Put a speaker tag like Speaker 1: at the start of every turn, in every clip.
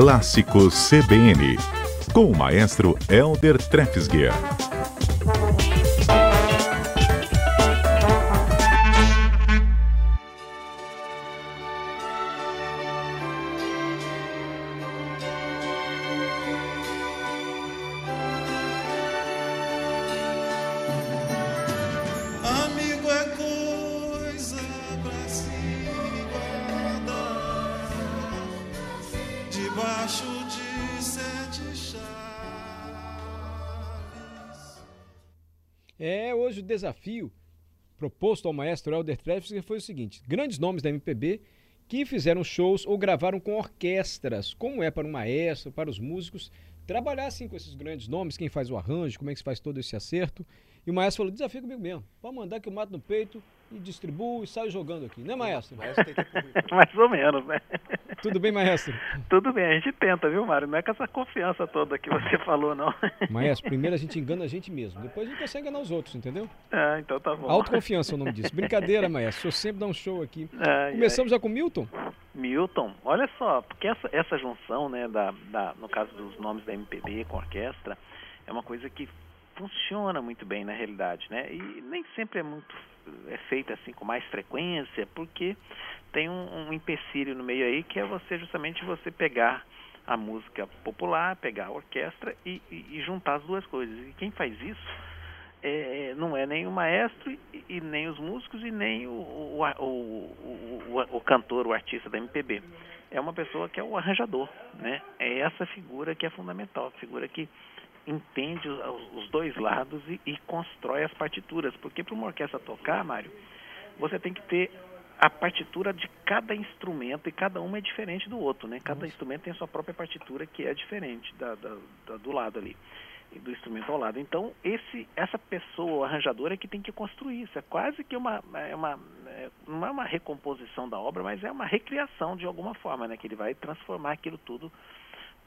Speaker 1: Clássicos CBN, com o maestro Elder Trefsguier.
Speaker 2: Hoje o desafio proposto ao maestro Helder Trefsger foi o seguinte: grandes nomes da MPB que fizeram shows ou gravaram com orquestras, como é para um maestro, para os músicos, trabalhar assim com esses grandes nomes, quem faz o arranjo, como é que se faz todo esse acerto. E o maestro falou: desafio comigo mesmo, pode mandar que eu mato no peito e distribuo e saio jogando aqui, né, maestro?
Speaker 3: Mais ou menos, né?
Speaker 2: Tudo bem, maestro?
Speaker 3: Tudo bem, a gente tenta, viu, Mário? Não é com essa confiança toda que você falou, não.
Speaker 2: Maestro, primeiro a gente engana a gente mesmo, depois a gente consegue enganar os outros, entendeu?
Speaker 3: Ah, então tá bom.
Speaker 2: Autoconfiança é o nome disso. Brincadeira, maestro. O senhor sempre dá um show aqui.
Speaker 3: Ai,
Speaker 2: Começamos já com Milton?
Speaker 3: ai. Milton, olha só, porque essa, essa junção, né, da, da, no caso dos nomes da MPB com orquestra, é uma coisa que funciona muito bem na realidade, né? E nem sempre é muito é feita assim com mais frequência, porque tem um, um empecilho no meio aí que é você justamente você pegar a música popular, pegar a orquestra e, e- e juntar as duas coisas. E quem faz isso é, não é nem o maestro e, e nem os músicos e nem o, o, o, o, cantor, o artista da MPB. É uma pessoa que é o arranjador, né? É essa figura que é fundamental, a figura que entende os, dois lados e, e constrói as partituras. Porque para uma orquestra tocar, Mário, você tem que ter a partitura de cada instrumento e cada uma é diferente do outro, né? Cada instrumento tem a sua própria partitura que é diferente da, da- da- do lado ali, e do instrumento ao lado. Então, esse, essa pessoa, o arranjador, é que tem que construir isso. É quase que uma, é uma é, não é uma recomposição da obra, mas é uma recriação de alguma forma, né? Que ele vai transformar aquilo tudo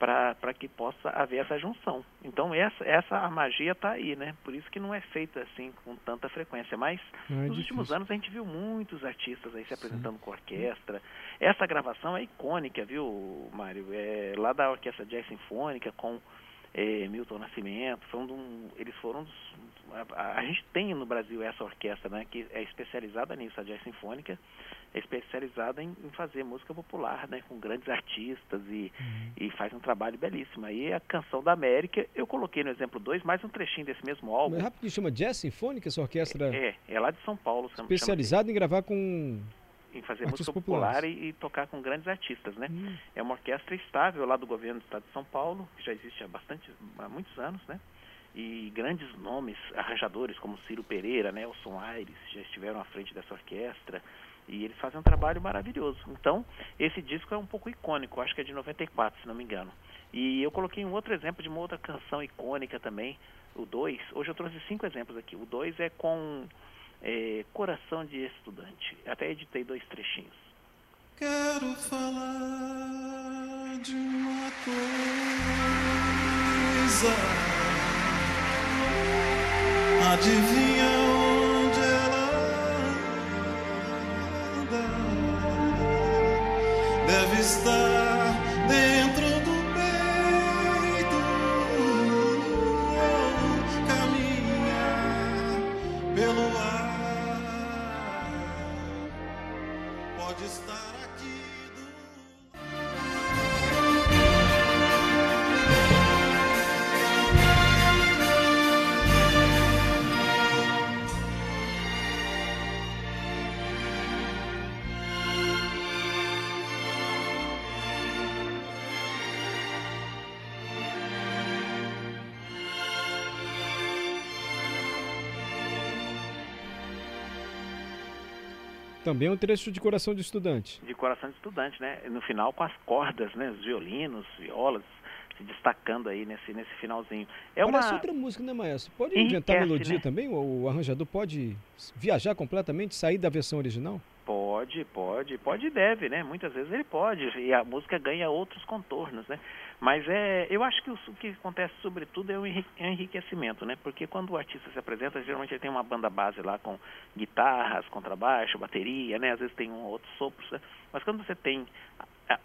Speaker 3: para que possa haver essa junção. Então essa, essa a magia está aí, né? Por isso que não é feita assim com tanta frequência. Mas
Speaker 2: é
Speaker 3: nos últimos
Speaker 2: difícil.
Speaker 3: anos a gente viu muitos artistas aí se apresentando com orquestra. Essa gravação é icônica, viu, Mário? É lá da Orquestra Jazz Sinfônica com eh, Milton Nascimento. De um- eles foram dos, a, a gente tem no Brasil essa orquestra, né? Que é especializada nisso, a Jazz Sinfônica é especializada em, em fazer música popular, né? Com grandes artistas e, e faz um trabalho belíssimo. Aí a Canção da América, eu coloquei no exemplo 2 mais um trechinho desse mesmo álbum.
Speaker 2: Mas rapidinho, chama Jazz Sinfônica, essa orquestra
Speaker 3: É, é lá de São Paulo.
Speaker 2: especializada em gravar com...
Speaker 3: em fazer música popular e, e tocar com grandes artistas, né?
Speaker 2: Hum,
Speaker 3: É uma orquestra estável lá do governo do estado de São Paulo, que já existe há bastante, há muitos anos, né? E grandes nomes, arranjadores como Ciro Pereira, Nelson Aires, já estiveram à frente dessa orquestra e eles fazem um trabalho maravilhoso. Então, esse disco é um pouco icônico, acho que é de 94, se não me engano. E eu coloquei um outro exemplo de uma outra canção icônica também, o 2. Hoje eu trouxe cinco exemplos aqui. O 2 é com eh, Coração de Estudante. Até editei dois trechinhos.
Speaker 4: Quero falar de uma coisa. Adivinha onde ela anda? Deve estar dentro do peito. Caminha pelo ar. Pode estar aqui
Speaker 2: Também é um trecho de Coração de Estudante.
Speaker 3: de coração de estudante, né? No final com as cordas, né? Os violinos, violas se destacando aí nesse nesse finalzinho. É
Speaker 2: Parece
Speaker 3: uma
Speaker 2: outra música, né, maestro? Pode inventar melodia
Speaker 3: né?
Speaker 2: também? O, o arranjador pode viajar completamente, sair da versão original?
Speaker 3: Pode, pode, pode e deve, né? Muitas vezes ele pode e a música ganha outros contornos, né? Mas é, eu acho que o, que acontece sobretudo é é o enriquecimento, né? Porque quando o artista se apresenta, geralmente ele tem uma banda base lá com guitarras, contrabaixo, bateria, né? Às vezes tem um ou outro sopro, né? Mas quando você tem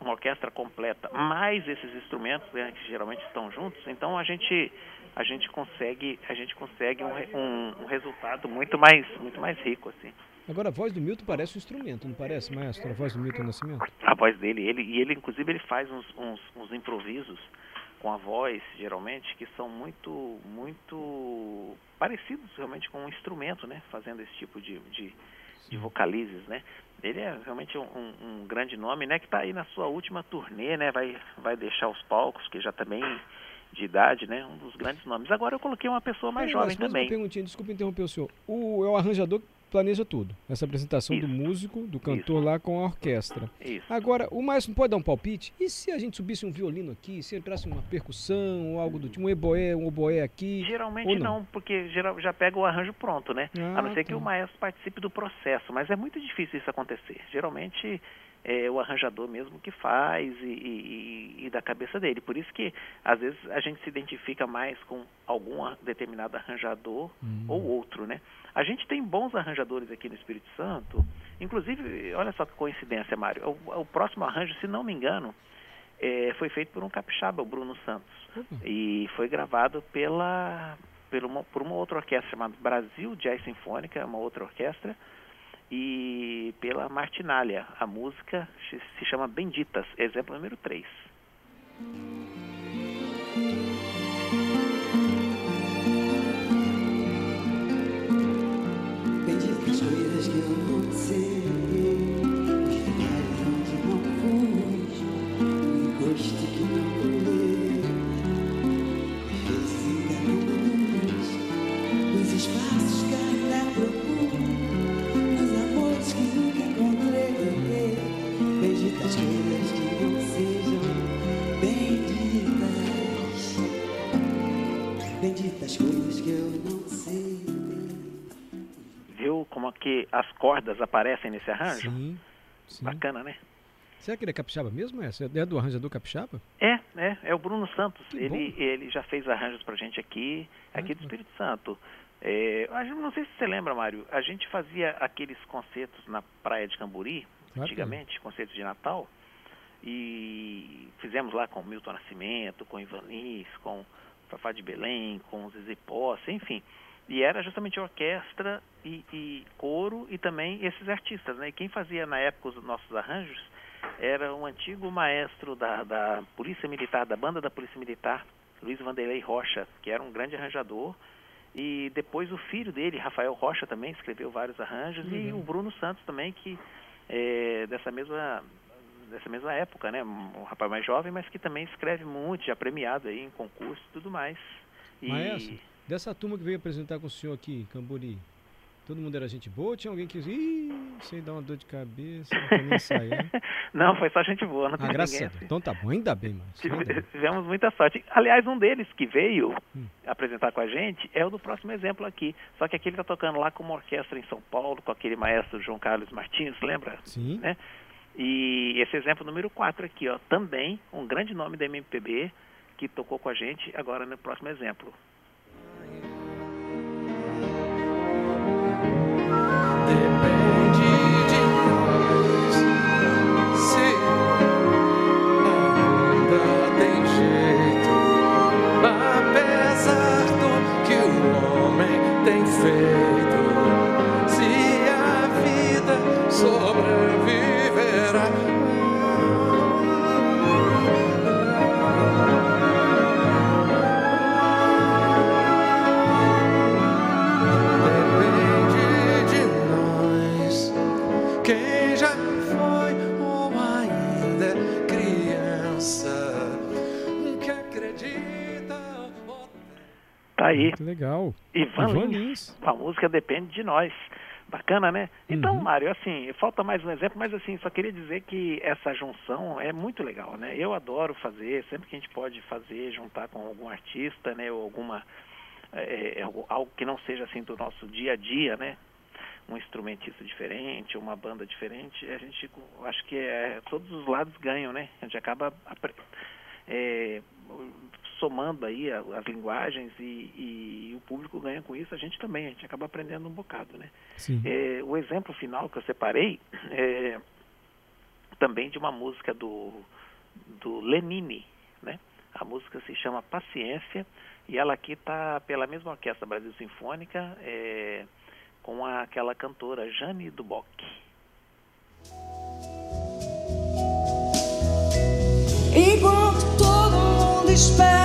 Speaker 3: uma orquestra completa, mais esses instrumentos né, que geralmente estão juntos, então a gente a gente consegue a gente consegue um, um- um resultado muito mais muito mais rico assim.
Speaker 2: Agora, a voz do Milton parece um instrumento, não parece, maestro? A voz do Milton Nascimento?
Speaker 3: A voz dele, ele e ele inclusive ele faz uns, uns, uns improvisos com a voz, geralmente, que são muito muito parecidos realmente com um instrumento, né? Fazendo esse tipo de, de, de vocalizes, né? Ele é realmente um, um- um grande nome, né? Que está aí na sua última turnê, né? Vai, vai deixar os palcos, que já também de idade, né? Um dos grandes nomes. Agora eu coloquei uma pessoa mais
Speaker 2: Peraí,
Speaker 3: jovem
Speaker 2: mais uma
Speaker 3: também.
Speaker 2: perguntinha, desculpa interromper o senhor. O, é o arranjador planeja tudo. Essa apresentação do
Speaker 3: Isso.
Speaker 2: músico, do cantor lá com a orquestra.
Speaker 3: Isso.
Speaker 2: Agora, o maestro não pode dar um palpite? E se a gente subisse um violino aqui, se entrasse uma percussão ou algo do tipo, um eboé, um oboé aqui?
Speaker 3: Geralmente
Speaker 2: não?
Speaker 3: não, porque geral, já pega o arranjo pronto, né?
Speaker 2: Ah,
Speaker 3: a não ser que
Speaker 2: tá.
Speaker 3: o maestro participe do processo, mas é muito difícil isso acontecer. Geralmente é o arranjador mesmo que faz e, e- e- da cabeça dele. Por isso que às vezes a gente se identifica mais com algum determinado arranjador
Speaker 2: Hum.
Speaker 3: ou outro, né? A gente tem bons arranjadores aqui no Espírito Santo. Inclusive, olha só que coincidência, Mário. O, o próximo arranjo, se não me engano, é, foi feito por um capixaba, o Bruno Santos
Speaker 2: Opa.
Speaker 3: e foi gravado pela, pela uma- por uma outra orquestra chamada Brasil Jazz Sinfônica, uma outra orquestra, e pela Martinália. A música se, chama Benditas, exemplo número 3. Aparecem nesse arranjo?
Speaker 2: Sim, sim.
Speaker 3: Bacana, né?
Speaker 2: Será que ele é capixaba mesmo? É, é do arranjador capixaba?
Speaker 3: É, é, é o Bruno Santos.
Speaker 2: Que
Speaker 3: Ele,
Speaker 2: bom.
Speaker 3: ele já fez arranjos pra gente aqui, aqui do
Speaker 2: Ah.
Speaker 3: Espírito Santo. É, não sei se você lembra, Mário, a gente fazia aqueles concertos na praia de Camburi, antigamente, concertos de Natal, e fizemos lá com Milton Nascimento, com Ivan Lins, com Fafá de Belém, com Zizi Posse, enfim. E era justamente orquestra e, e coro e também esses artistas, né? E quem fazia na época os nossos arranjos era um antigo maestro da, da Polícia Militar, da banda da Polícia Militar, Luiz Vanderlei Rocha, que era um grande arranjador. E depois o filho dele, Rafael Rocha, também escreveu vários arranjos. E
Speaker 2: Legal.
Speaker 3: o Bruno Santos também, que é dessa mesma dessa mesma época, né? Um rapaz mais jovem, mas que também escreve muito, já premiado aí em concurso e tudo mais. E
Speaker 2: Maestro, dessa turma que veio apresentar com o senhor aqui, em Camburi, todo mundo era gente boa? ou Tinha alguém que ih, sei dar uma dor de cabeça, não nem ensaiar.
Speaker 3: não, foi só gente boa, não
Speaker 2: Ah, graças a
Speaker 3: ninguém
Speaker 2: Deus.
Speaker 3: assim.
Speaker 2: Então tá bom, ainda bem, bem.
Speaker 3: Tivemos muita sorte. Aliás, um deles que veio
Speaker 2: Hum.
Speaker 3: apresentar com a gente é o do próximo exemplo aqui. Só que aqui ele está tocando lá com uma orquestra em São Paulo, com aquele maestro João Carlos Martins, lembra?
Speaker 2: Sim,
Speaker 3: Né? E esse exemplo número 4 aqui, ó, também um grande nome da MPB que tocou com a gente agora no próximo exemplo.
Speaker 4: Quem já foi ou ainda é criança que acredita.
Speaker 3: Tá aí,
Speaker 2: que legal.
Speaker 3: Ivan,
Speaker 2: Ivan
Speaker 3: Lins.
Speaker 2: Lins.
Speaker 3: A música depende de nós. Bacana, né? Então,
Speaker 2: Uhum.
Speaker 3: Mário, assim, falta mais um exemplo, mas assim, só queria dizer que essa junção é muito legal, né? Eu adoro fazer, sempre que a gente pode fazer, juntar com algum artista, né? Ou alguma. é, é, algo- algo que não seja assim do nosso dia a dia, né? Um instrumentista diferente, uma banda diferente, a gente acho que é, todos os lados ganham, né? A gente acaba é, somando aí as linguagens e, e o público ganha com isso, a gente também, a gente acaba aprendendo um bocado, né?
Speaker 2: Sim.
Speaker 3: É, o exemplo final que eu separei é, também de uma música do, do Lenine, né? A música se chama Paciência e ela aqui está pela mesma Orquestra Brasil Sinfônica é, com aquela cantora Jane Duboc.
Speaker 5: Enquanto todo mundo espera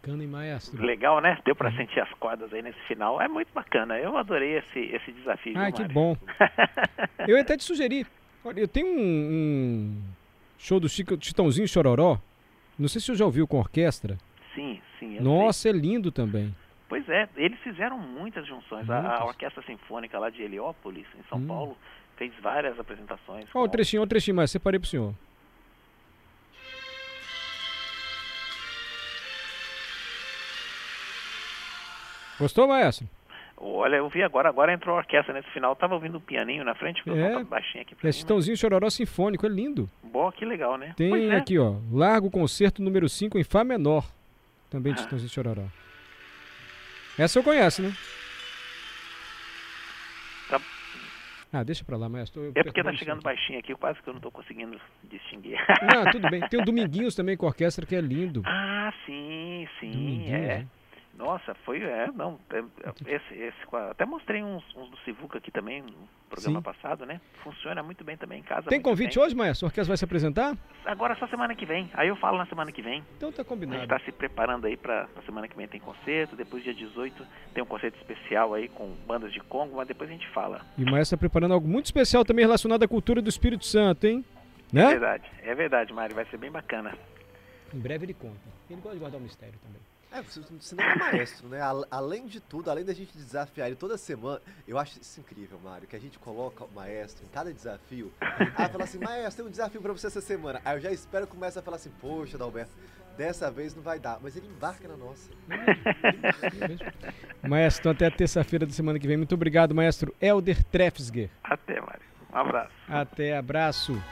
Speaker 2: Bacana, hein, maestro?
Speaker 3: Legal, né? Deu para sentir as cordas aí nesse final. É muito bacana. Eu adorei esse, esse desafio.
Speaker 2: Ah, que bom. Eu ia até te sugerir. Olha, eu tenho um, um show do Chico, Chitãozinho Chororó. Não sei se você já ouviu com orquestra.
Speaker 3: sim, sim. eu sei.
Speaker 2: Nossa, é lindo também.
Speaker 3: Pois é, eles fizeram muitas junções. A, a
Speaker 2: Muitas.
Speaker 3: Orquestra Sinfônica lá de Heliópolis, em São
Speaker 2: Hum.
Speaker 3: Paulo, fez várias apresentações.
Speaker 2: Olha o
Speaker 3: com-
Speaker 2: trechinho, olha o trechinho mais. Separei pro senhor. Gostou, maestro?
Speaker 3: Olha, eu vi agora, agora entrou a orquestra nesse final. Eu tava ouvindo o pianinho na frente, porque
Speaker 2: É.
Speaker 3: eu baixinho aqui pra
Speaker 2: É
Speaker 3: mim,
Speaker 2: Chitãozinho Chororó Sinfônico, é lindo.
Speaker 3: Bom, que legal, né?
Speaker 2: Tem
Speaker 3: é.
Speaker 2: aqui, ó, Largo Concerto número 5 em Fá menor. Também de
Speaker 3: Ah.
Speaker 2: Chitãozinho Chororó. Essa eu conheço, né?
Speaker 3: Tá.
Speaker 2: Ah, deixa pra lá, maestro.
Speaker 3: É porque tá chegando baixinho aqui, quase que eu não tô conseguindo distinguir.
Speaker 2: Não, tudo bem. Tem o Dominguinhos também com orquestra que é lindo.
Speaker 3: ah, sim, sim,
Speaker 2: Dominguinhos,
Speaker 3: é.
Speaker 2: né?
Speaker 3: Nossa, foi, é, não, é, é, esse, esse, até mostrei uns, uns do Sivuca aqui também no programa
Speaker 2: Sim.
Speaker 3: passado, né? Funciona muito bem também em casa.
Speaker 2: Tem convite
Speaker 3: bem.
Speaker 2: hoje, maestro? A orquestra vai se apresentar?
Speaker 3: Agora só semana que vem, aí eu falo na semana que vem.
Speaker 2: Então tá
Speaker 3: A gente
Speaker 2: combinado.
Speaker 3: está se preparando aí para a semana que vem tem concerto, depois dia 18 tem um concerto especial aí com bandas de Congo, mas depois a gente fala.
Speaker 2: E o maestro tá preparando algo muito especial também relacionado à cultura do Espírito Santo, hein?
Speaker 3: É
Speaker 2: Né?
Speaker 3: verdade, é verdade, Mário, vai ser bem bacana.
Speaker 2: Em breve ele conta. Ele gosta de guardar o mistério também.
Speaker 6: É, você você não é maestro, né? Al- Além de tudo, além da gente desafiar ele toda semana, eu acho isso incrível, Mário, que a gente coloca o maestro em cada desafio. Aí fala assim, maestro, tem um desafio pra você essa semana. Aí eu já espero que comece a falar assim, poxa, Dalberto, dessa vez não vai dar. Mas ele embarca na nossa.
Speaker 2: Maestro, então até a terça-feira da semana que vem. Muito obrigado, maestro Elder Trefsger.
Speaker 3: Até, Mário. Um abraço.
Speaker 2: Até, abraço.